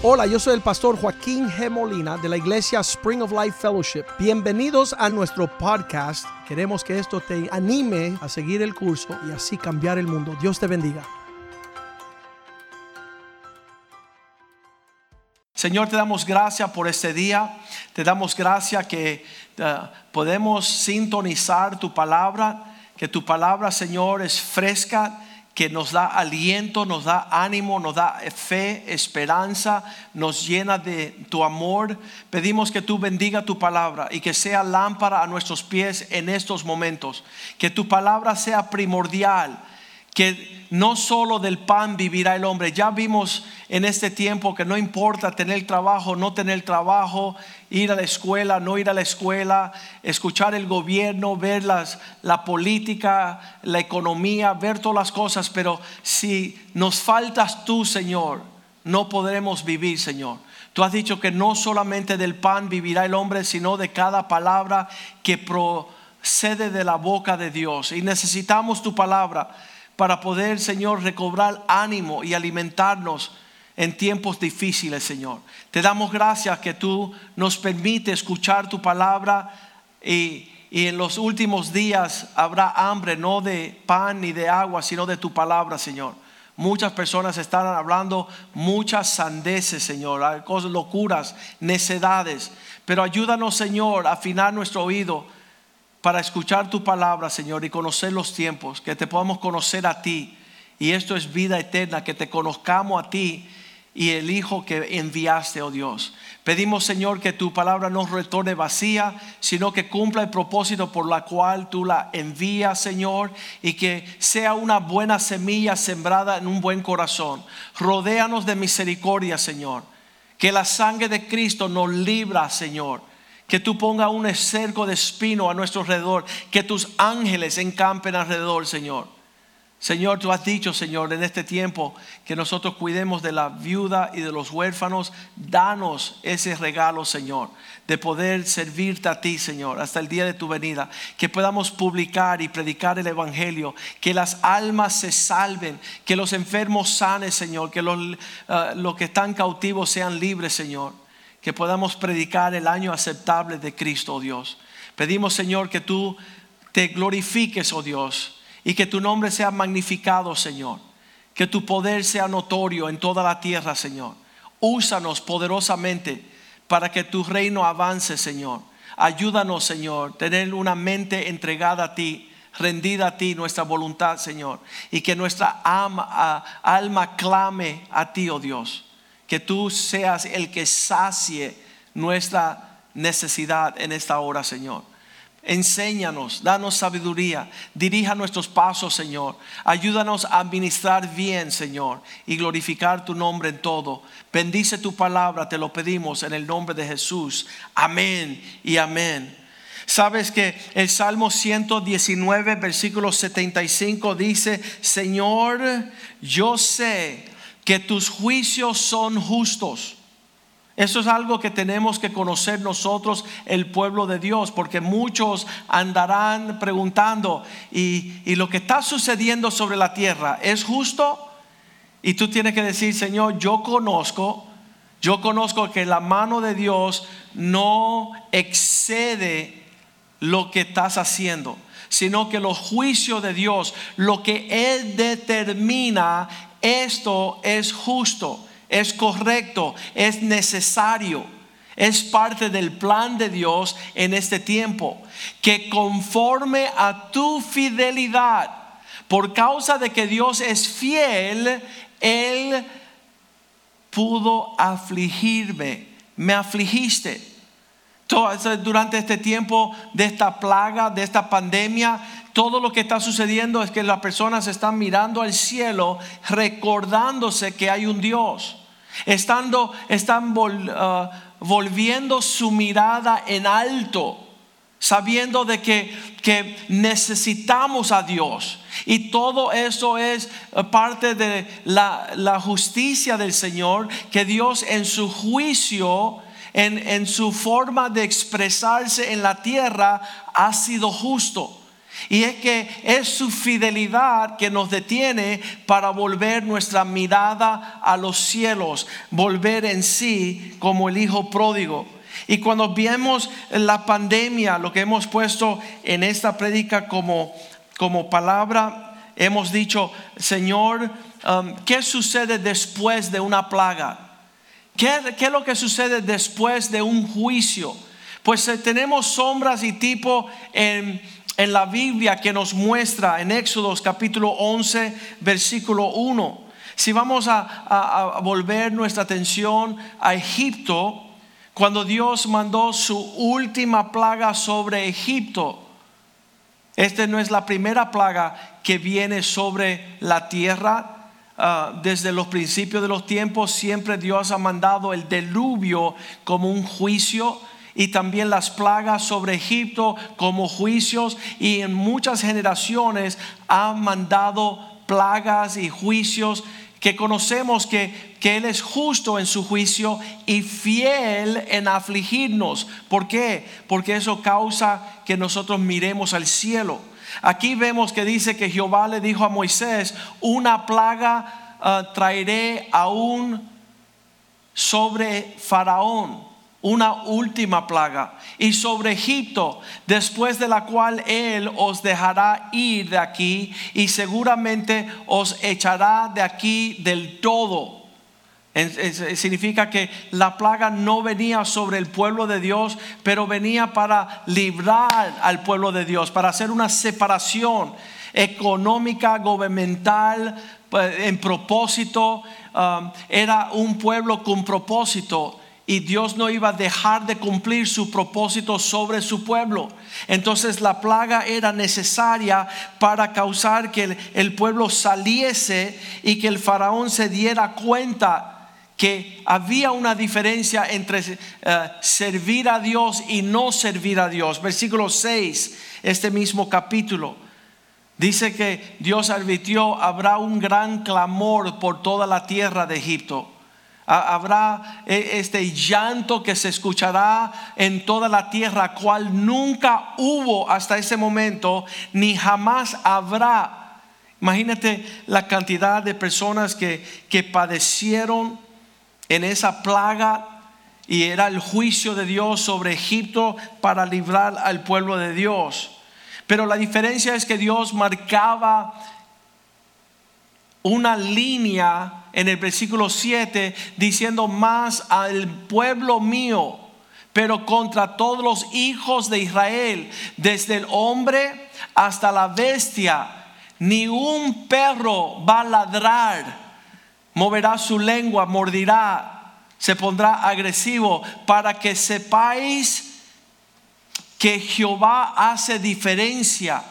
Hola, yo soy el pastor Joaquín G. Molina de la iglesia Spring of Life Fellowship. Bienvenidos a nuestro podcast. Queremos que esto te anime a seguir el curso y así cambiar el mundo. Dios te bendiga. Señor, te damos gracias por este día. Te damos gracias que uh, podemos sintonizar tu palabra, que tu palabra, Señor, es fresca que nos da aliento, nos da ánimo, nos da fe, esperanza, nos llena de tu amor. Pedimos que tú bendiga tu palabra y que sea lámpara a nuestros pies en estos momentos. Que tu palabra sea primordial que no solo del pan vivirá el hombre. Ya vimos en este tiempo que no importa tener trabajo, no tener trabajo, ir a la escuela, no ir a la escuela, escuchar el gobierno, ver la política, la economía, ver todas las cosas, pero si nos faltas tú, Señor, no podremos vivir, Señor. Tú has dicho que no solamente del pan vivirá el hombre, sino de cada palabra que procede de la boca de Dios. Y necesitamos tu palabra para poder, Señor, recobrar ánimo y alimentarnos en tiempos difíciles, Señor. Te damos gracias que tú nos permite escuchar tu palabra y, y, en los últimos días habrá hambre, no de pan ni de agua, sino de tu palabra, Señor. Muchas personas están hablando muchas sandeces, Señor, cosas locuras, necedades. Pero ayúdanos, Señor, a afinar nuestro oído para escuchar tu palabra, Señor, y conocer los tiempos, que te podamos conocer a ti. Y esto es vida eterna, que te conozcamos a ti y el Hijo que enviaste, oh Dios. Pedimos, Señor, que tu palabra no retorne vacía, sino que cumpla el propósito por la cual tú la envías, Señor, y que sea una buena semilla sembrada en un buen corazón. Rodéanos de misericordia, Señor. Que la sangre de Cristo nos libra, Señor que tú pongas un cerco de espino a nuestro alrededor, que tus ángeles encampen alrededor, Señor. Señor, tú has dicho, Señor, en este tiempo que nosotros cuidemos de la viuda y de los huérfanos. Danos ese regalo, Señor, de poder servirte a ti, Señor, hasta el día de tu venida. Que podamos publicar y predicar el Evangelio. Que las almas se salven. Que los enfermos sanen, Señor. Que los, uh, los que están cautivos sean libres, Señor que podamos predicar el año aceptable de Cristo, oh Dios. Pedimos, Señor, que tú te glorifiques, oh Dios, y que tu nombre sea magnificado, Señor. Que tu poder sea notorio en toda la tierra, Señor. Úsanos poderosamente para que tu reino avance, Señor. Ayúdanos, Señor, tener una mente entregada a ti, rendida a ti, nuestra voluntad, Señor. Y que nuestra alma, alma clame a ti, oh Dios que tú seas el que sacie nuestra necesidad en esta hora, Señor. Enséñanos, danos sabiduría, dirija nuestros pasos, Señor. Ayúdanos a administrar bien, Señor, y glorificar tu nombre en todo. Bendice tu palabra, te lo pedimos en el nombre de Jesús. Amén y amén. Sabes que el Salmo 119, versículo 75 dice, Señor, yo sé que tus juicios son justos. Eso es algo que tenemos que conocer nosotros, el pueblo de Dios, porque muchos andarán preguntando, ¿y, y lo que está sucediendo sobre la tierra es justo? Y tú tienes que decir, Señor, yo conozco, yo conozco que la mano de Dios no excede lo que estás haciendo, sino que los juicios de Dios, lo que Él determina esto es justo, es correcto, es necesario. Es parte del plan de Dios en este tiempo. Que conforme a tu fidelidad, por causa de que Dios es fiel, Él pudo afligirme. Me afligiste. Durante este tiempo de esta plaga, de esta pandemia, todo lo que está sucediendo es que las personas están mirando al cielo recordándose que hay un Dios. Estando, están uh, volviendo su mirada en alto, sabiendo de que, que necesitamos a Dios. Y todo eso es uh, parte de la, la justicia del Señor, que Dios en su juicio, en, en su forma de expresarse en la tierra, ha sido justo. Y es que es su fidelidad que nos detiene para volver nuestra mirada a los cielos, volver en sí como el Hijo pródigo. Y cuando vemos la pandemia, lo que hemos puesto en esta prédica como, como palabra, hemos dicho, Señor, um, ¿qué sucede después de una plaga? ¿Qué, ¿Qué es lo que sucede después de un juicio? Pues eh, tenemos sombras y tipo en en la Biblia que nos muestra en Éxodos capítulo 11, versículo 1. Si vamos a, volver nuestra atención a Egipto, cuando Dios mandó su última plaga sobre Egipto, esta no es la primera plaga que viene sobre la tierra. Ah, desde los principios de los tiempos siempre Dios ha mandado el diluvio como un juicio y también las plagas sobre Egipto como juicios y en muchas generaciones ha mandado plagas y juicios que conocemos que, que, Él es justo en su juicio y fiel en afligirnos. ¿Por qué? Porque eso causa que nosotros miremos al cielo. Aquí vemos que dice que Jehová le dijo a Moisés, una plaga ah, traeré aún sobre Faraón una última plaga y sobre Egipto, después de la cual Él os dejará ir de aquí y seguramente os echará de aquí del todo. Significa que la plaga no venía sobre el pueblo de Dios, pero venía para librar al pueblo de Dios, para hacer una separación económica, gubernamental, pues, en propósito. Um, era un pueblo con propósito y Dios no iba a dejar de cumplir su propósito sobre su pueblo. Entonces la plaga era necesaria para causar que el, pueblo saliese y que el faraón se diera cuenta que había una diferencia entre eh, servir a Dios y no servir a Dios. Versículo 6, este mismo capítulo. Dice que Dios advirtió, habrá un gran clamor por toda la tierra de Egipto Habrá eh, este llanto que se escuchará en toda la tierra, cual nunca hubo hasta ese momento, ni jamás habrá. Imagínate la cantidad de personas que, que padecieron en esa plaga y era el juicio de Dios sobre Egipto para librar al pueblo de Dios. Pero la diferencia es que Dios marcaba una línea en el versículo 7 diciendo más al pueblo mío, pero contra todos los hijos de Israel, desde el hombre hasta la bestia, ni un perro va a ladrar, moverá su lengua, mordirá, se pondrá agresivo, para que sepáis que Jehová hace diferencia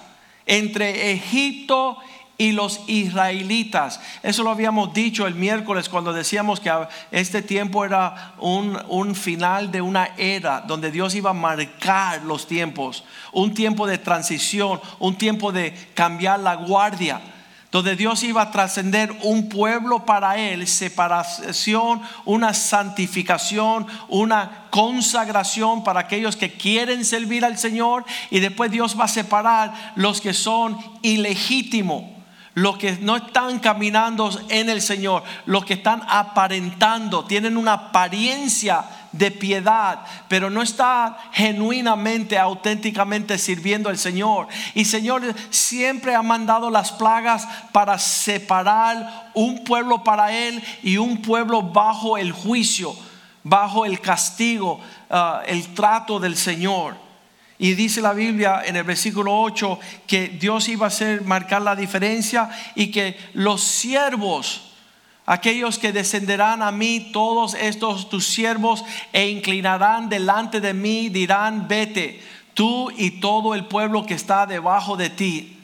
entre Egipto y los israelitas. Eso lo habíamos dicho el miércoles cuando decíamos que este tiempo era un, un, final de una era donde Dios iba a marcar los tiempos, un tiempo de transición, un tiempo de cambiar la guardia. Donde Dios iba a trascender un pueblo para Él, separación, una santificación, una consagración para aquellos que quieren servir al Señor. Y después Dios va a separar los que son ilegítimos los que no están caminando en el Señor, los que están aparentando, tienen una apariencia de piedad, pero no está genuinamente, auténticamente sirviendo al Señor. Y Señor siempre ha mandado las plagas para separar un pueblo para Él y un pueblo bajo el juicio, bajo el castigo, ah, el trato del Señor. Y dice la Biblia en el versículo 8 que Dios iba a hacer marcar la diferencia y que los siervos, aquellos que descenderán a mí, todos estos tus siervos, e inclinarán delante de mí, dirán, vete, tú y todo el pueblo que está debajo de ti.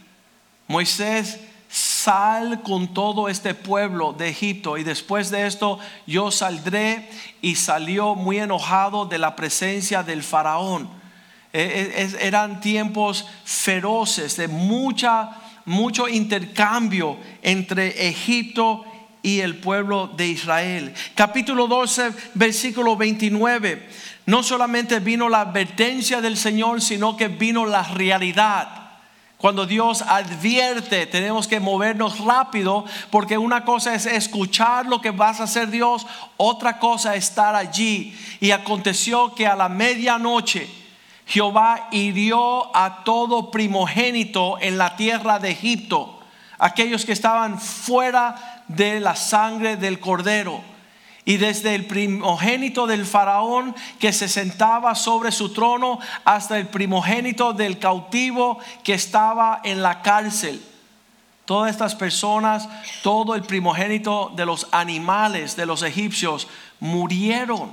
Moisés, sal con todo este pueblo de Egipto y después de esto yo saldré y salió muy enojado de la presencia del faraón eran tiempos feroces de mucha, mucho intercambio entre Egipto y el pueblo de Israel. Capítulo 12, versículo 29. No solamente vino la advertencia del Señor, sino que vino la realidad. Cuando Dios advierte, tenemos que movernos rápido porque una cosa es escuchar lo que vas a hacer Dios, otra cosa es estar allí. Y aconteció que a la medianoche Jehová hirió a todo primogénito en la tierra de Egipto, aquellos que estaban fuera de la sangre del cordero y desde el primogénito del faraón que se sentaba sobre su trono hasta el primogénito del cautivo que estaba en la cárcel. Todas estas personas, todo el primogénito de los animales de los egipcios murieron.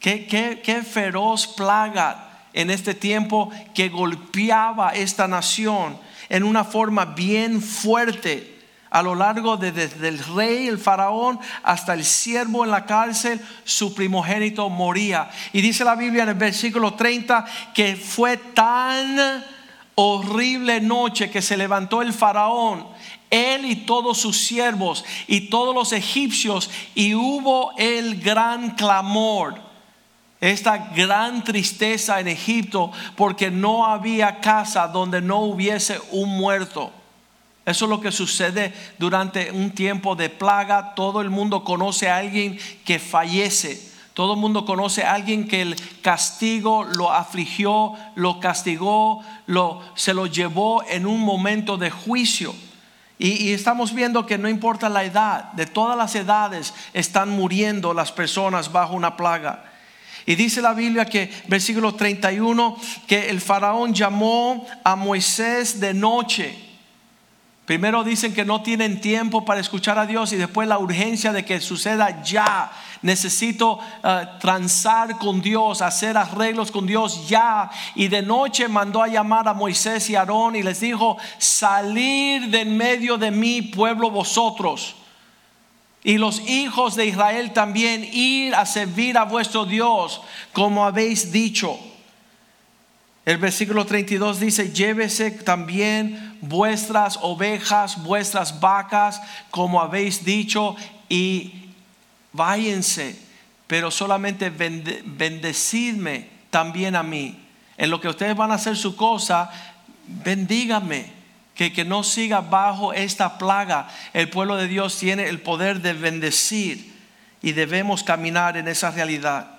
Qué, qué feroz plaga en este tiempo que golpeaba esta nación en una forma bien fuerte a lo largo de, desde el rey, el faraón, hasta el siervo en la cárcel, su primogénito moría. Y dice la Biblia en el versículo 30 que fue tan horrible noche que se levantó el faraón, él y todos sus siervos y todos los egipcios, y hubo el gran clamor esta gran tristeza en Egipto porque no había casa donde no hubiese un muerto. Eso es lo que sucede durante un tiempo de plaga. Todo el mundo conoce a alguien que fallece. Todo el mundo conoce a alguien que el castigo lo afligió, lo castigó, lo, se lo llevó en un momento de juicio. Y, y, estamos viendo que no importa la edad, de todas las edades están muriendo las personas bajo una plaga. Y dice la Biblia que, versículo 31, que el faraón llamó a Moisés de noche Primero dicen que no tienen tiempo para escuchar a Dios y después la urgencia de que suceda ya. Necesito uh, transar con Dios, hacer arreglos con Dios ya. Y de noche mandó a llamar a Moisés y Aarón y les dijo, salir de en medio de mi pueblo vosotros. Y los hijos de Israel también ir a servir a vuestro Dios, como habéis dicho. El versículo 32 dice, llévese también vuestras ovejas, vuestras vacas, como habéis dicho, y váyanse, pero solamente bendecidme también a mí. En lo que ustedes van a hacer su cosa, bendígame. Que, que no siga bajo esta plaga. El pueblo de Dios tiene el poder de bendecir y debemos caminar en esa realidad.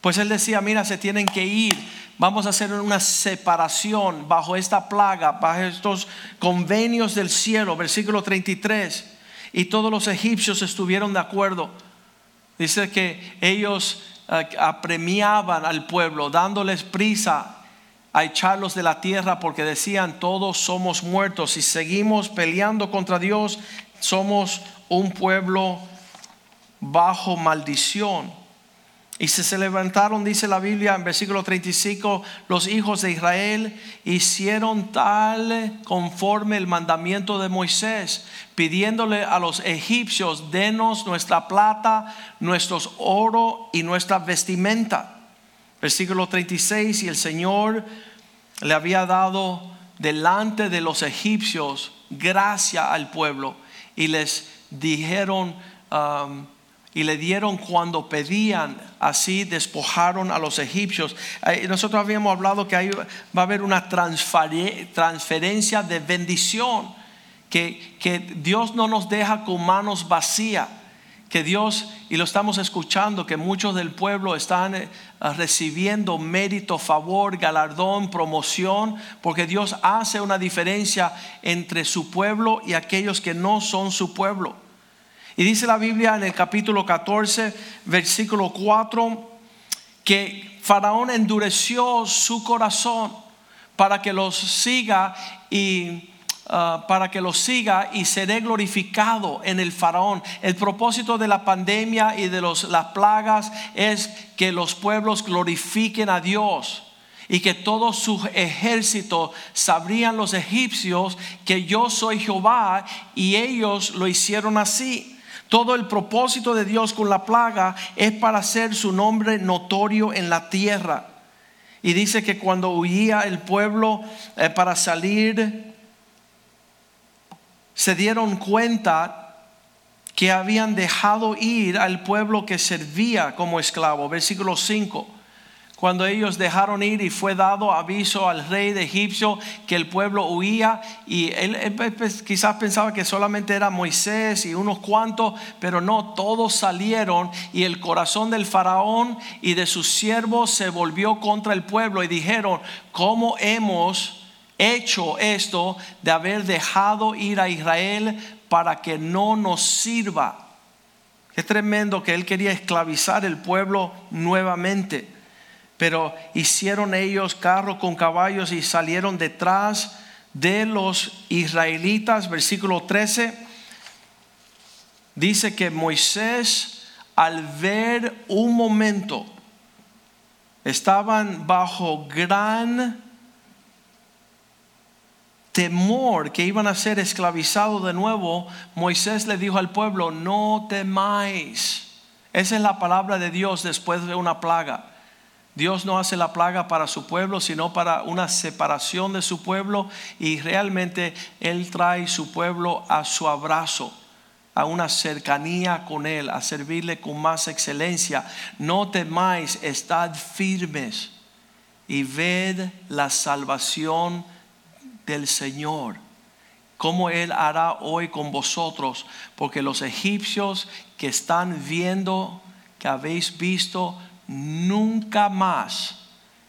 Pues él decía, mira, se tienen que ir vamos a hacer una separación bajo esta plaga, bajo estos convenios del cielo, versículo 33. Y todos los egipcios estuvieron de acuerdo. Dice que ellos eh, apremiaban al pueblo, dándoles prisa a echarlos de la tierra porque decían, todos somos muertos. y seguimos peleando contra Dios, somos un pueblo bajo maldición. Y se levantaron, dice la Biblia en versículo 35, los hijos de Israel hicieron tal conforme el mandamiento de Moisés, pidiéndole a los egipcios, denos nuestra plata, nuestros oro y nuestra vestimenta. Versículo 36, y el Señor le había dado delante de los egipcios gracia al pueblo y les dijeron, um, y le dieron cuando pedían, así despojaron a los egipcios. Nosotros habíamos hablado que ahí va a haber una transferencia de bendición, que, que Dios no nos deja con manos vacías, que Dios, y lo estamos escuchando, que muchos del pueblo están eh, recibiendo mérito, favor, galardón, promoción, porque Dios hace una diferencia entre su pueblo y aquellos que no son su pueblo. Y dice la Biblia en el capítulo 14, versículo 4, que Faraón endureció su corazón para que los siga y uh, para que los siga y seré glorificado en el faraón. El propósito de la pandemia y de los, las plagas es que los pueblos glorifiquen a Dios y que todo su ejército sabrían los egipcios que yo soy Jehová y ellos lo hicieron así. Todo el propósito de Dios con la plaga es para hacer su nombre notorio en la tierra. Y dice que cuando huía el pueblo eh, para salir, se dieron cuenta que habían dejado ir al pueblo que servía como esclavo. Versículo 5. cuando ellos dejaron ir y fue dado aviso al rey de Egipcio que el pueblo huía y él, pues, quizás pensaba que solamente era Moisés y unos cuantos, pero no, todos salieron y el corazón del faraón y de sus siervos se volvió contra el pueblo y dijeron, ¿cómo hemos hecho esto de haber dejado ir a Israel para que no nos sirva? Es tremendo que él quería esclavizar el pueblo nuevamente. Pero hicieron ellos carro con caballos y salieron detrás de los israelitas. Versículo 13 dice que Moisés al ver un momento estaban bajo gran temor que iban a ser esclavizados de nuevo, Moisés le dijo al pueblo, no temáis. Esa es la palabra de Dios después de una plaga. Dios no hace la plaga para su pueblo, sino para una separación de su pueblo y realmente Él trae su pueblo a su abrazo, a una cercanía con Él, a servirle con más excelencia. No temáis, estad firmes y ved la salvación del Señor. Como Él hará hoy con vosotros, porque los egipcios que están viendo, que habéis visto, nunca más,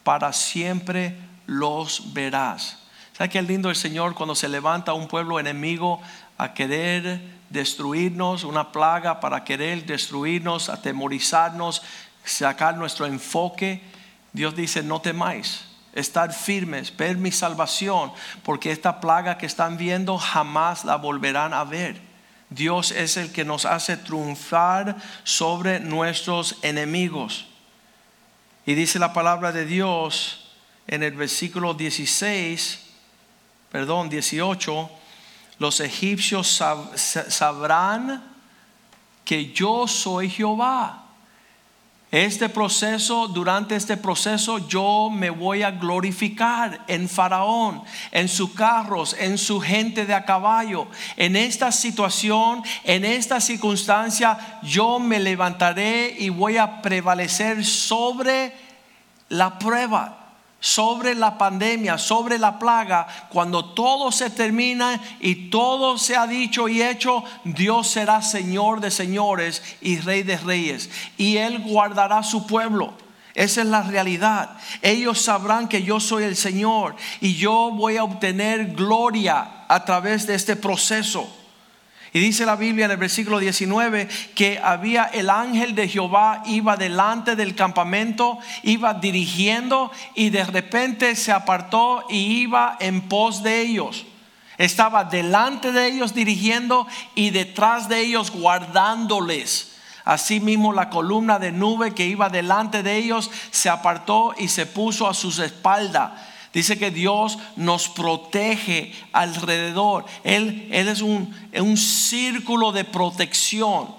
para siempre los verás. ¿Sabe qué lindo el Señor cuando se levanta un pueblo enemigo a querer destruirnos, una plaga para querer destruirnos, atemorizarnos, sacar nuestro enfoque? Dios dice, no temáis, estar firmes, ver mi salvación, porque esta plaga que están viendo jamás la volverán a ver. Dios es el que nos hace triunfar sobre nuestros enemigos. Y dice la palabra de Dios en el versículo 16, perdón, 18, los egipcios sabrán que yo soy Jehová. Este proceso, durante este proceso yo me voy a glorificar en Faraón, en sus carros, en su gente de a caballo. En esta situación, en esta circunstancia, yo me levantaré y voy a prevalecer sobre la prueba sobre la pandemia, sobre la plaga, cuando todo se termina y todo se ha dicho y hecho, Dios será Señor de señores y Rey de reyes. Y Él guardará su pueblo. Esa es la realidad. Ellos sabrán que yo soy el Señor y yo voy a obtener gloria a través de este proceso. Y dice la Biblia en el versículo 19 que había el ángel de Jehová, iba delante del campamento, iba dirigiendo y de repente se apartó y iba en pos de ellos. Estaba delante de ellos dirigiendo y detrás de ellos guardándoles. Asimismo la columna de nube que iba delante de ellos se apartó y se puso a sus espaldas Dice que Dios nos protege alrededor. Él, es un, un círculo de protección.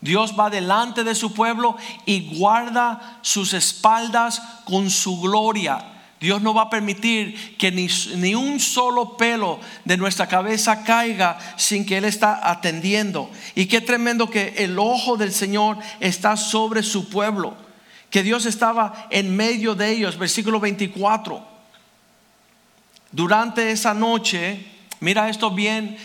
Dios va delante de su pueblo y guarda sus espaldas con su gloria. Dios no va a permitir que ni, ni, un solo pelo de nuestra cabeza caiga sin que Él está atendiendo. Y qué tremendo que el ojo del Señor está sobre su pueblo. Que Dios estaba en medio de ellos. Versículo 24 durante esa noche, mira esto bien,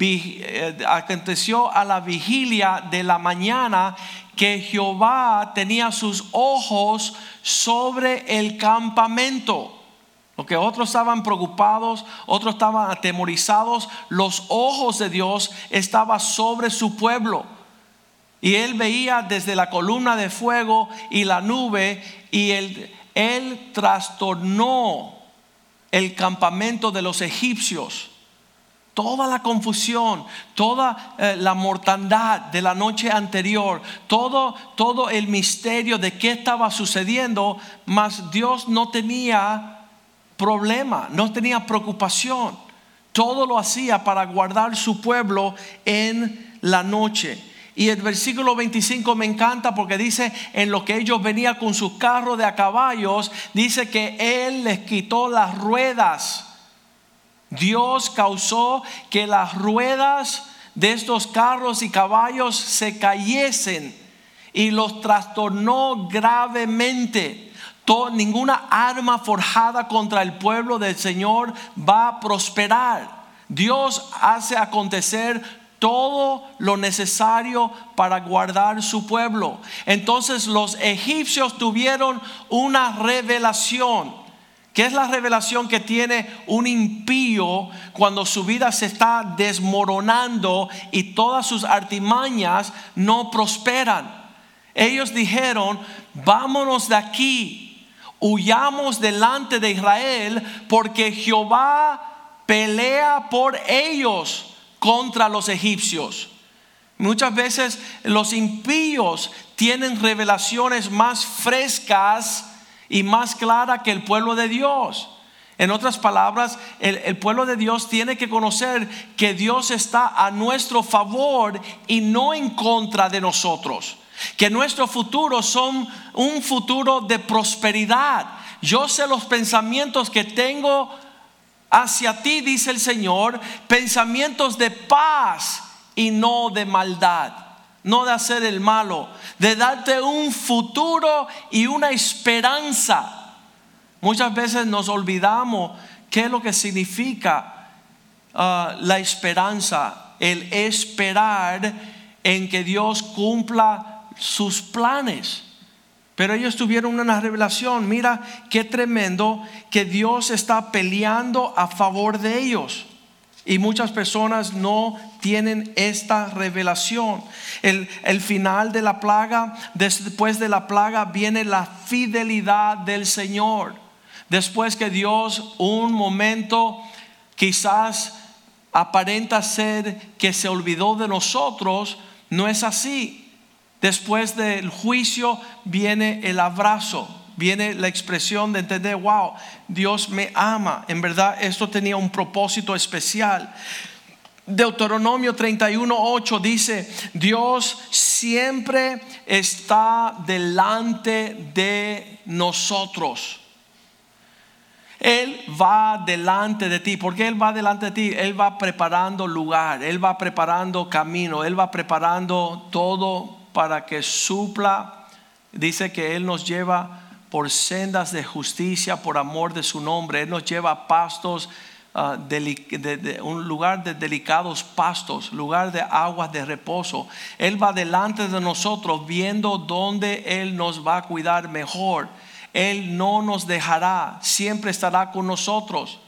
eh, aconteció a la vigilia de la mañana que Jehová tenía sus ojos sobre el campamento. Lo que otros estaban preocupados, otros estaban atemorizados, los ojos de Dios estaban sobre su pueblo. Y él veía desde la columna de fuego y la nube y él, él trastornó el campamento de los egipcios. Toda la confusión, toda eh, la mortandad de la noche anterior, todo, todo el misterio de qué estaba sucediendo, mas Dios no tenía problema, no tenía preocupación. Todo lo hacía para guardar su pueblo en la noche. Y el versículo 25 me encanta porque dice, en lo que ellos venían con sus carros de a caballos, dice que Él les quitó las ruedas. Dios causó que las ruedas de estos carros y caballos se cayesen y los trastornó gravemente. Ninguna arma forjada contra el pueblo del Señor va a prosperar. Dios hace acontecer todo lo necesario para guardar su pueblo. Entonces los egipcios tuvieron una revelación. ¿Qué es la revelación que tiene un impío cuando su vida se está desmoronando y todas sus artimañas no prosperan? Ellos dijeron, vámonos de aquí, huyamos delante de Israel porque Jehová pelea por ellos contra los egipcios. Muchas veces los impíos tienen revelaciones más frescas y más claras que el pueblo de Dios. En otras palabras, el, el pueblo de Dios tiene que conocer que Dios está a nuestro favor y no en contra de nosotros. Que nuestro futuro son un futuro de prosperidad. Yo sé los pensamientos que tengo hacia ti, dice el Señor, pensamientos de paz y no de maldad, no de hacer el malo, de darte un futuro y una esperanza. Muchas veces nos olvidamos qué es lo que significa uh, la esperanza, el esperar en que Dios cumpla sus planes. Pero ellos tuvieron una revelación. Mira qué tremendo que Dios está peleando a favor de ellos. Y muchas personas no tienen esta revelación. El, el, final de la plaga, después de la plaga viene la fidelidad del Señor. Después que Dios un momento quizás aparenta ser que se olvidó de nosotros, no es así. Después del juicio viene el abrazo, viene la expresión de entender, wow, Dios me ama. En verdad, esto tenía un propósito especial. Deuteronomio 31:8 dice, Dios siempre está delante de nosotros. Él va delante de ti. ¿Por qué Él va delante de ti? Él va preparando lugar, Él va preparando camino, Él va preparando todo para que supla. Dice que Él nos lleva por sendas de justicia, por amor de su nombre. Él nos lleva a pastos, de, de, de, un lugar de delicados pastos, lugar de aguas de reposo. Él va delante de nosotros viendo dónde Él nos va a cuidar mejor. Él no nos dejará, siempre estará con nosotros,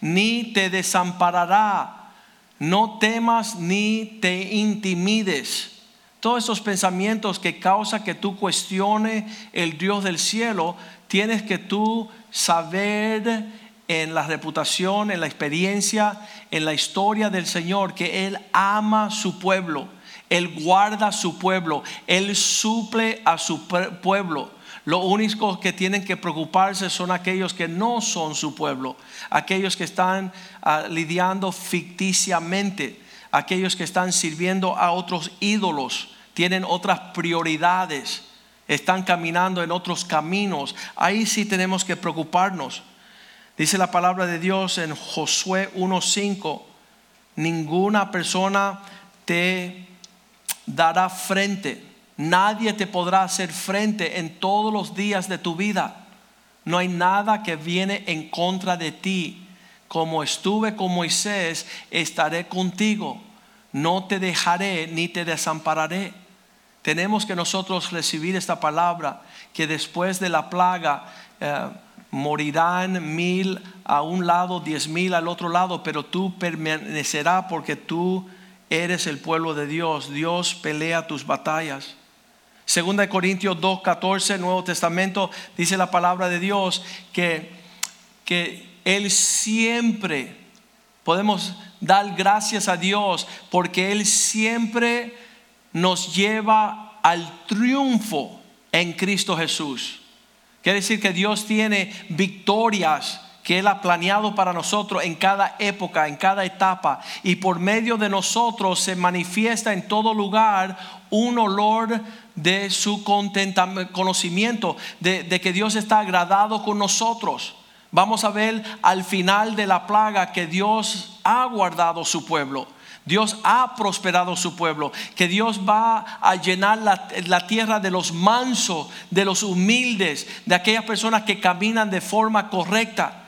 ni te desamparará. No temas ni te intimides todos esos pensamientos que causa que tú cuestione el Dios del cielo, tienes que tú saber en la reputación, en la experiencia, en la historia del Señor, que Él ama su pueblo, Él guarda su pueblo, Él suple a su pueblo. Lo único que tienen que preocuparse son aquellos que no son su pueblo, aquellos que están uh, lidiando ficticiamente, aquellos que están sirviendo a otros ídolos tienen otras prioridades, están caminando en otros caminos. Ahí sí tenemos que preocuparnos. Dice la palabra de Dios en Josué 1.5, ninguna persona te dará frente, nadie te podrá hacer frente en todos los días de tu vida. No hay nada que viene en contra de ti. Como estuve con Moisés, estaré contigo. No te dejaré ni te desampararé. Tenemos que nosotros recibir esta palabra que después de la plaga eh, morirán mil a un lado, diez mil al otro lado, pero tú permanecerás porque tú eres el pueblo de Dios. Dios pelea tus batallas. Segunda de Corintios 2:14, Nuevo Testamento, dice la palabra de Dios que, que Él siempre, podemos dar gracias a Dios porque Él siempre nos lleva al triunfo en Cristo Jesús. Quiere decir que Dios tiene victorias que Él ha planeado para nosotros en cada época, en cada etapa. Y por medio de nosotros se manifiesta en todo lugar un olor de su conocimiento, de, de que Dios está agradado con nosotros. Vamos a ver al final de la plaga que Dios ha guardado su pueblo. Dios ha prosperado su pueblo, que Dios va a llenar la, tierra de los mansos, de los humildes, de aquellas personas que caminan de forma correcta.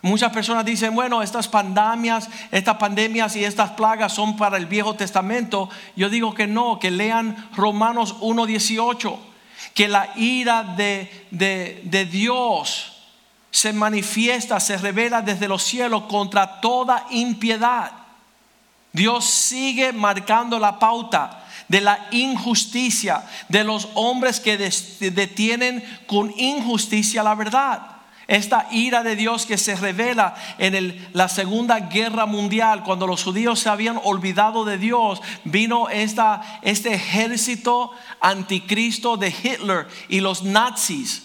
Muchas personas dicen, bueno, estas pandemias, estas pandemias y estas plagas son para el Viejo Testamento. Yo digo que no, que lean Romanos 1.18, que la ira de, de Dios se manifiesta, se revela desde los cielos contra toda impiedad. Dios sigue marcando la pauta de la injusticia, de los hombres que detienen con injusticia la verdad. Esta ira de Dios que se revela en la Segunda Guerra Mundial, cuando los judíos se habían olvidado de Dios, vino esta, este ejército anticristo de Hitler y los nazis.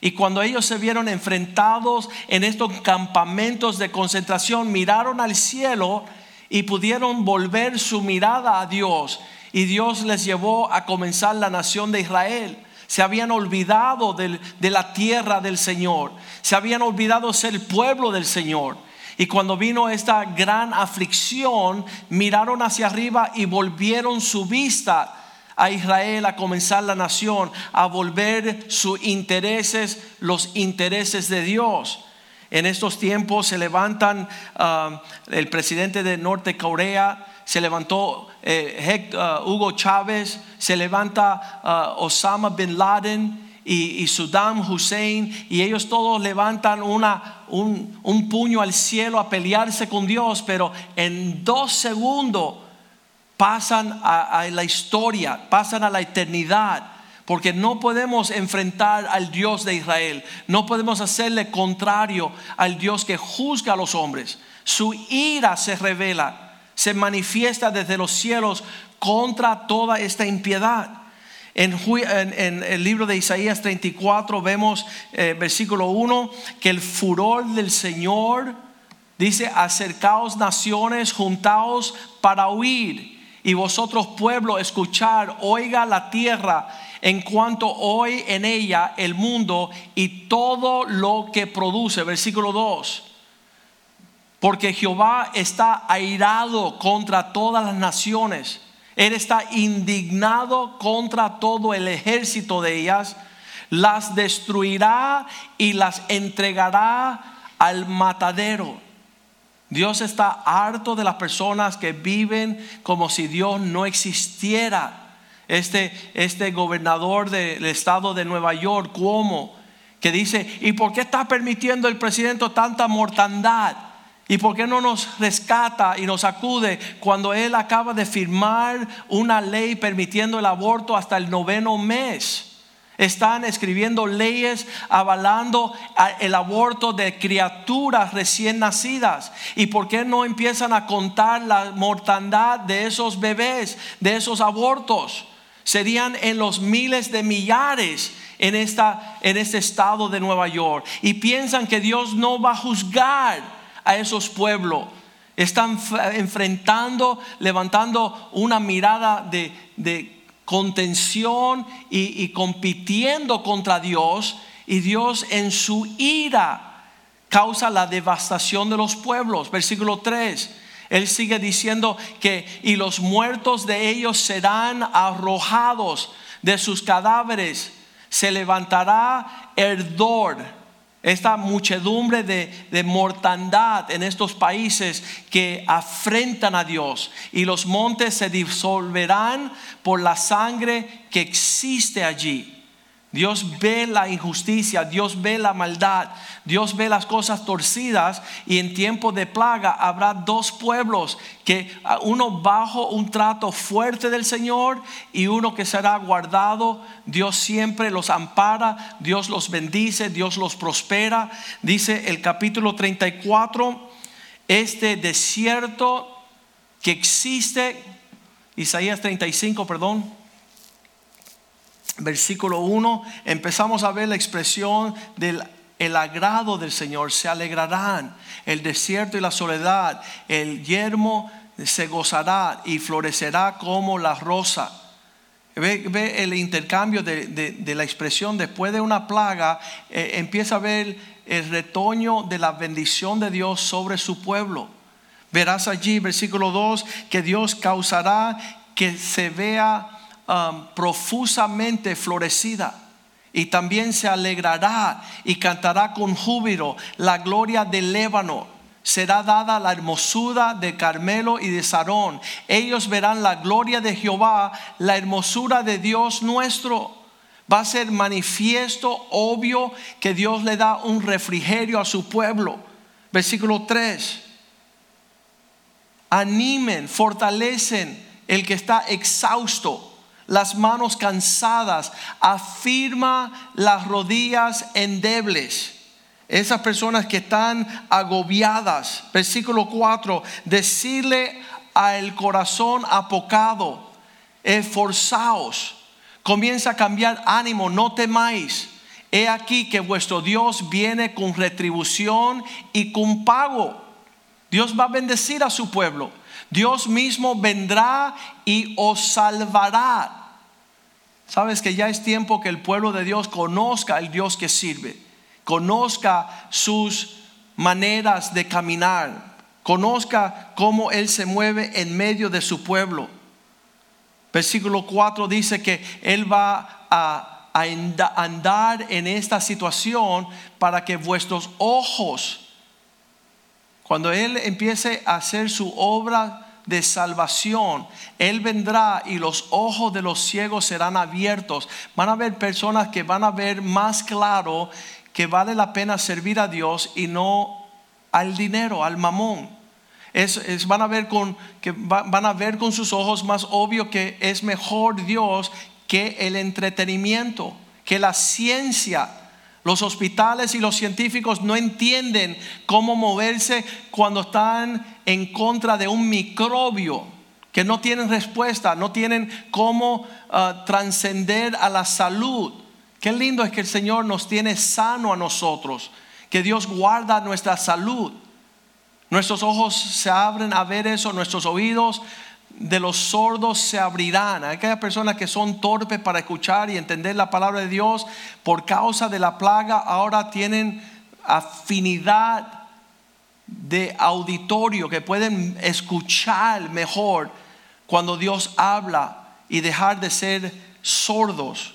Y cuando ellos se vieron enfrentados en estos campamentos de concentración, miraron al cielo y pudieron volver su mirada a Dios. Y Dios les llevó a comenzar la nación de Israel se habían olvidado de la tierra del Señor, se habían olvidado ser pueblo del Señor. Y cuando vino esta gran aflicción, miraron hacia arriba y volvieron su vista a Israel a comenzar la nación, a volver sus intereses, los intereses de Dios. En estos tiempos se levantan ah, el presidente de Norte Corea, se levantó eh, uh, Hugo Chávez, se levanta uh, Osama bin Laden y, Saddam Hussein, y ellos todos levantan un, puño al cielo a pelearse con Dios, pero en dos segundos pasan a, la historia, pasan a la eternidad porque no podemos enfrentar al Dios de Israel, no podemos hacerle contrario al Dios que juzga a los hombres. Su ira se revela se manifiesta desde los cielos contra toda esta impiedad. En, el libro de Isaías 34 vemos eh, versículo 1 que el furor del Señor dice, acercaos naciones, juntaos para huir. Y vosotros pueblo, escuchar, oiga la tierra en cuanto hoy en ella el mundo y todo lo que produce. Versículo 2. Porque Jehová está airado contra todas las naciones. Él está indignado contra todo el ejército de ellas. Las destruirá y las entregará al matadero. Dios está harto de las personas que viven como si Dios no existiera. Este, este gobernador del estado de Nueva York, Cuomo, que dice, ¿y por qué está permitiendo el presidente tanta mortandad? ¿Y por qué no nos rescata y nos acude cuando Él acaba de firmar una ley permitiendo el aborto hasta el noveno mes? Están escribiendo leyes avalando el aborto de criaturas recién nacidas. ¿Y por qué no empiezan a contar la mortandad de esos bebés, de esos abortos? Serían en los miles de millares en, esta, en este estado de Nueva York. Y piensan que Dios no va a juzgar a esos pueblos. Están enfrentando, levantando una mirada de, contención y, y compitiendo contra Dios. Y Dios en su ira causa la devastación de los pueblos. Versículo 3. Él sigue diciendo que y los muertos de ellos serán arrojados de sus cadáveres. Se levantará herdor esta muchedumbre de, mortandad en estos países que afrentan a Dios y los montes se disolverán por la sangre que existe allí. Dios ve la injusticia, Dios ve la maldad, Dios ve las cosas torcidas y en tiempo de plaga habrá dos pueblos, que uno bajo un trato fuerte del Señor y uno que será guardado. Dios siempre los ampara, Dios los bendice, Dios los prospera. Dice el capítulo 34, este desierto que existe, Isaías 35, perdón versículo 1, empezamos a ver la expresión del el agrado del Señor, se alegrarán, el desierto y la soledad, el yermo se gozará y florecerá como la rosa. Ve, el intercambio de, la expresión después de una plaga, eh, empieza a ver el retoño de la bendición de Dios sobre su pueblo. Verás allí, versículo 2, que Dios causará que se vea um, profusamente florecida. Y también se alegrará y cantará con júbilo la gloria del Lébano. Será dada la hermosura de Carmelo y de Sarón. Ellos verán la gloria de Jehová, la hermosura de Dios nuestro. Va a ser manifiesto, obvio, que Dios le da un refrigerio a su pueblo. Versículo 3 animen, fortalecen el que está exhausto, las manos cansadas, afirma las rodillas endebles. Esas personas que están agobiadas, versículo 4, decirle al corazón apocado, esforzaos, comienza a cambiar ánimo, no temáis. He aquí que vuestro Dios viene con retribución y con pago. Dios va a bendecir a su pueblo. Dios mismo vendrá y os salvará. Sabes que ya es tiempo que el pueblo de Dios conozca el Dios que sirve, conozca sus maneras de caminar, conozca cómo Él se mueve en medio de su pueblo. Versículo 4 dice que Él va a, andar en esta situación para que vuestros ojos cuando Él empiece a hacer su obra de salvación, Él vendrá y los ojos de los ciegos serán abiertos. Van a haber personas que van a ver más claro que vale la pena servir a Dios y no al dinero, al mamón. Es, van, a ver con, que van a ver con sus ojos más obvio que es mejor Dios que el entretenimiento, que la ciencia los hospitales y los científicos no entienden cómo moverse cuando están en contra de un microbio que no tienen respuesta, no tienen cómo uh, trascender a la salud. Qué lindo es que el Señor nos tiene sano a nosotros, que Dios guarda nuestra salud. Nuestros ojos se abren a ver eso, nuestros oídos de los sordos se abrirán. Aquellas personas que son torpes para escuchar y entender la palabra de Dios por causa de la plaga ahora tienen afinidad de auditorio que pueden escuchar mejor cuando Dios habla y dejar de ser sordos.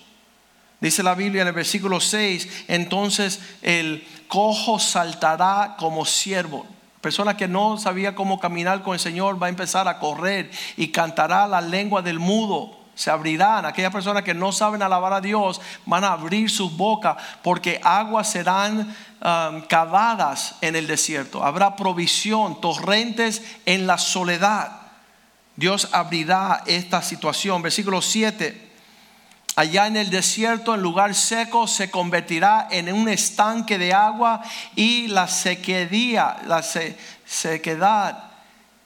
Dice la Biblia en el versículo 6, entonces el cojo saltará como siervo. Persona que no sabía cómo caminar con el Señor va a empezar a correr y cantará la lengua del mudo. Se abrirán. Aquellas personas que no saben alabar a Dios van a abrir sus bocas porque aguas serán um, cavadas en el desierto. Habrá provisión, torrentes en la soledad. Dios abrirá esta situación. Versículo 7 allá en el desierto, en lugar seco, se convertirá en un estanque de agua y la sequedad, la sequedad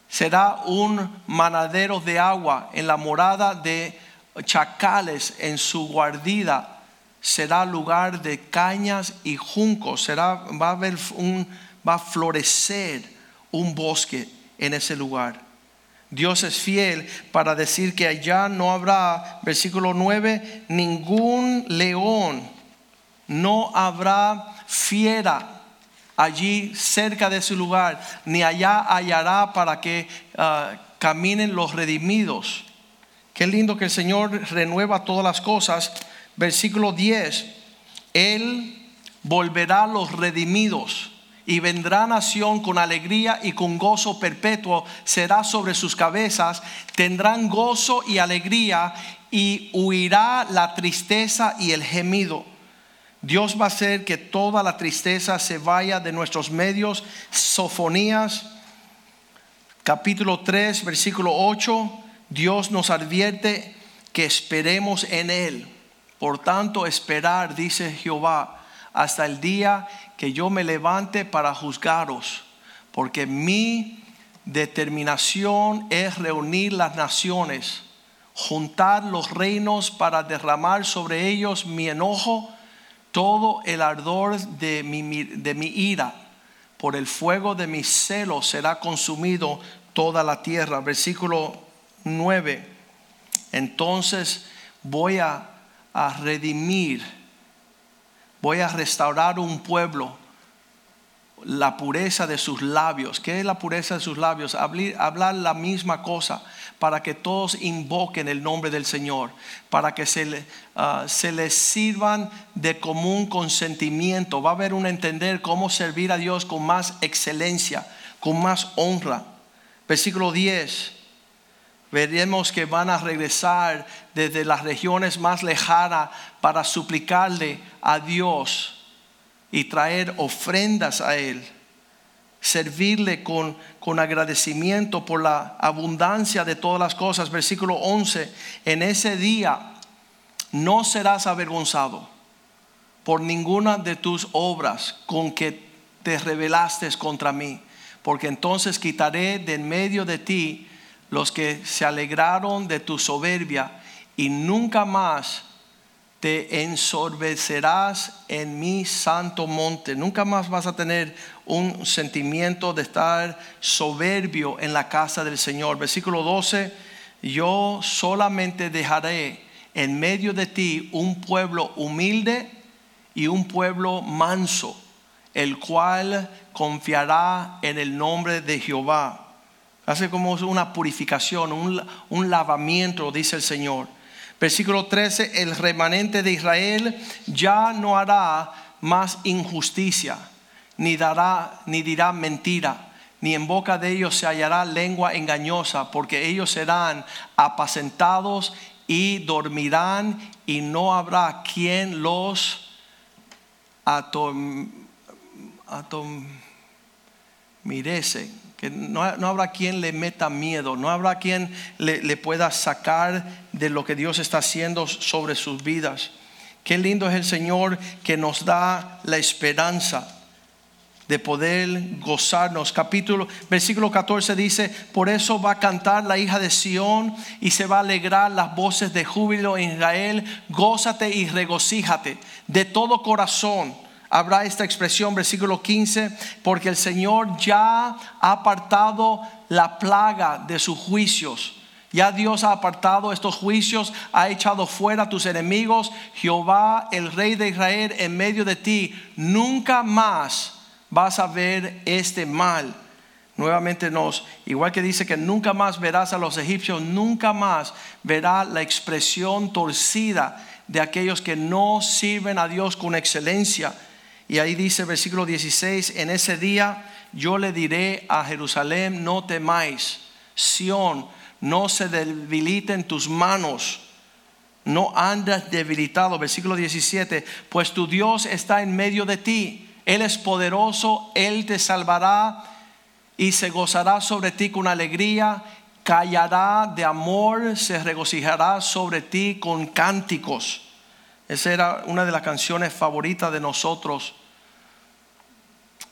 será un manadero de agua en la morada de chacales. En su guardida será lugar de cañas y juncos. Será va a haber un va a florecer un bosque en ese lugar Dios es fiel para decir que allá no habrá, versículo 9, ningún león, no habrá fiera allí cerca de su lugar, ni allá hallará para que ah, caminen los redimidos. Qué lindo que el Señor renueva todas las cosas. Versículo 10, Él volverá a los redimidos y vendrá nación con alegría y con gozo perpetuo será sobre sus cabezas, tendrán gozo y alegría y huirá la tristeza y el gemido. Dios va a hacer que toda la tristeza se vaya de nuestros medios. Sofonías, capítulo 3, versículo 8, Dios nos advierte que esperemos en Él. Por tanto, esperar, dice Jehová, hasta el día que yo me levante para juzgaros, porque mi determinación es reunir las naciones, juntar los reinos para derramar sobre ellos mi enojo, todo el ardor de mi, de mi ira. Por el fuego de mi celo será consumido toda la tierra. Versículo 9. Entonces voy a, a redimir voy a restaurar un pueblo la pureza de sus labios. ¿Qué es la pureza de sus labios? Hablar, la misma cosa para que todos invoquen el nombre del Señor, para que se, ah, se les sirvan de común consentimiento. Va a haber un entender cómo servir a Dios con más excelencia, con más honra. Versículo 10. Veremos que van a regresar desde las regiones más lejanas para suplicarle a Dios y traer ofrendas a Él. Servirle con, con agradecimiento por la abundancia de todas las cosas. Versículo 11. En ese día no serás avergonzado por ninguna de tus obras con que te rebelaste contra mí, porque entonces quitaré de en medio de ti los que se alegraron de tu soberbia y nunca más te ensorbecerás en mi santo monte. Nunca más vas a tener un sentimiento de estar soberbio en la casa del Señor. Versículo 12, yo solamente dejaré en medio de ti un pueblo humilde y un pueblo manso, el cual confiará en el nombre de Jehová. Hace como una purificación, un, un lavamiento, dice el Señor. Versículo 13, el remanente de Israel ya no hará más injusticia, ni dará ni dirá mentira, ni en boca de ellos se hallará lengua engañosa, porque ellos serán apacentados y dormirán y no habrá quien los atom, mirese que no, habrá quien le meta miedo, no habrá quien le, pueda sacar de lo que Dios está haciendo sobre sus vidas. Qué lindo es el Señor que nos da la esperanza de poder gozarnos. Capítulo, versículo 14 dice, por eso va a cantar la hija de Sión y se va a alegrar las voces de júbilo en Israel. Gózate y regocíjate de todo corazón habrá esta expresión, versículo 15, porque el Señor ya ha apartado la plaga de sus juicios. Ya Dios ha apartado estos juicios, ha echado fuera a tus enemigos. Jehová, el Rey de Israel, en medio de ti, nunca más vas a ver este mal. Nuevamente nos, igual que dice que nunca más verás a los egipcios, nunca más verá la expresión torcida de aquellos que no sirven a Dios con excelencia y ahí dice versículo 16, en ese día yo le diré a Jerusalén, no temáis, Sión, no se debiliten tus manos, no andas debilitado. Versículo 17, pues tu Dios está en medio de ti, Él es poderoso, Él te salvará y se gozará sobre ti con alegría, callará de amor, se regocijará sobre ti con cánticos. Esa era una de las canciones favoritas de nosotros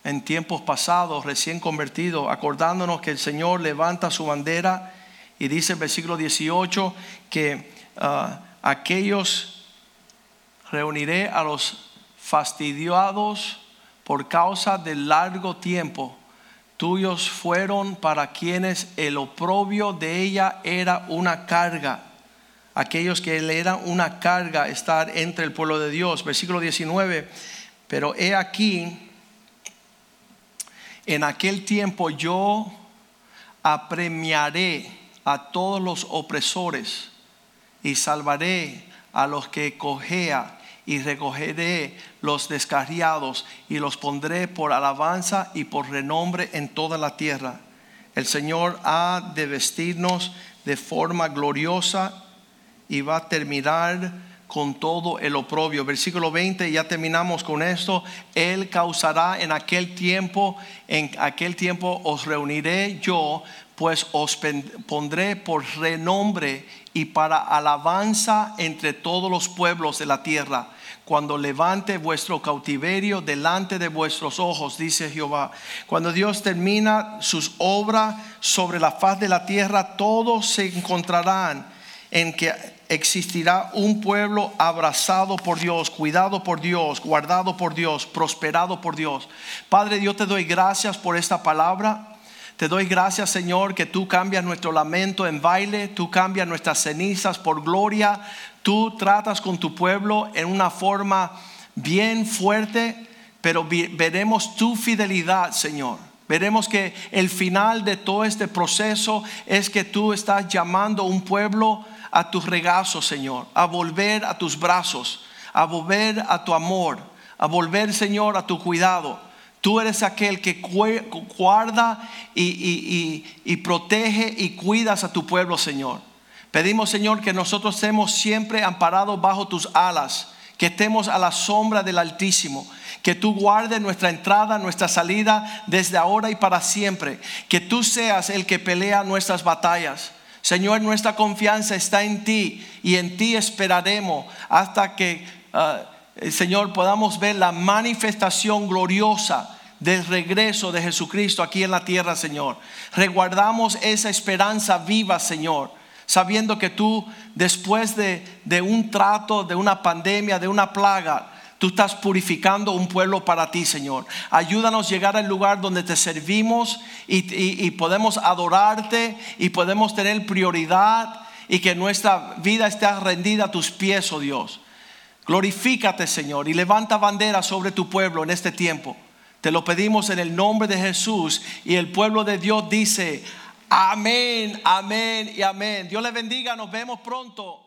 en tiempos pasados, recién convertidos, acordándonos que el Señor levanta su bandera y dice en versículo 18 que ah, aquellos reuniré a los fastidiados por causa del largo tiempo. Tuyos fueron para quienes el oprobio de ella era una carga aquellos que le eran una carga estar entre el pueblo de Dios. Versículo 19, pero he aquí, en aquel tiempo yo apremiaré a todos los opresores y salvaré a los que cojea y recogeré los descarriados y los pondré por alabanza y por renombre en toda la tierra. El Señor ha de vestirnos de forma gloriosa y va a terminar con todo el oprobio. Versículo 20, ya terminamos con esto. Él causará en aquel tiempo, en aquel tiempo os reuniré yo, pues os pondré por renombre y para alabanza entre todos los pueblos de la tierra. Cuando levante vuestro cautiverio delante de vuestros ojos, dice Jehová. Cuando Dios termina sus obras sobre la faz de la tierra, todos se encontrarán en que existirá un pueblo abrazado por Dios, cuidado por Dios, guardado por Dios, prosperado por Dios. Padre, yo te doy gracias por esta palabra. Te doy gracias, Señor, que tú cambias nuestro lamento en baile, tú cambias nuestras cenizas por gloria, tú tratas con tu pueblo en una forma bien fuerte pero veremos tu fidelidad, Señor. Veremos que el final de todo este proceso es que tú estás llamando a un pueblo a tu regazo, Señor, a volver a tus brazos, a volver a tu amor, a volver, Señor, a tu cuidado. Tú eres aquel que guarda y, protege y cuidas a tu pueblo, Señor. Pedimos, Señor, que nosotros estemos siempre amparados bajo tus alas, que estemos a la sombra del Altísimo, que tú guardes nuestra entrada, nuestra salida desde ahora y para siempre, que tú seas el que pelea nuestras batallas. Señor, nuestra confianza está en ti y en ti esperaremos hasta que, ah, Señor, podamos ver la manifestación gloriosa del regreso de Jesucristo aquí en la tierra, Señor. Reguardamos esa esperanza viva, Señor sabiendo que tú después de, un trato, de una pandemia, de una plaga, tú estás purificando un pueblo para ti, Señor. Ayúdanos a llegar al lugar donde te servimos y, y podemos adorarte y podemos tener prioridad y que nuestra vida esté rendida a tus pies, oh Dios. Glorifícate, Señor, y levanta bandera sobre tu pueblo en este tiempo. Te lo pedimos en el nombre de Jesús y el pueblo de Dios dice, Amén, amén y amén. Dios le bendiga, nos vemos pronto.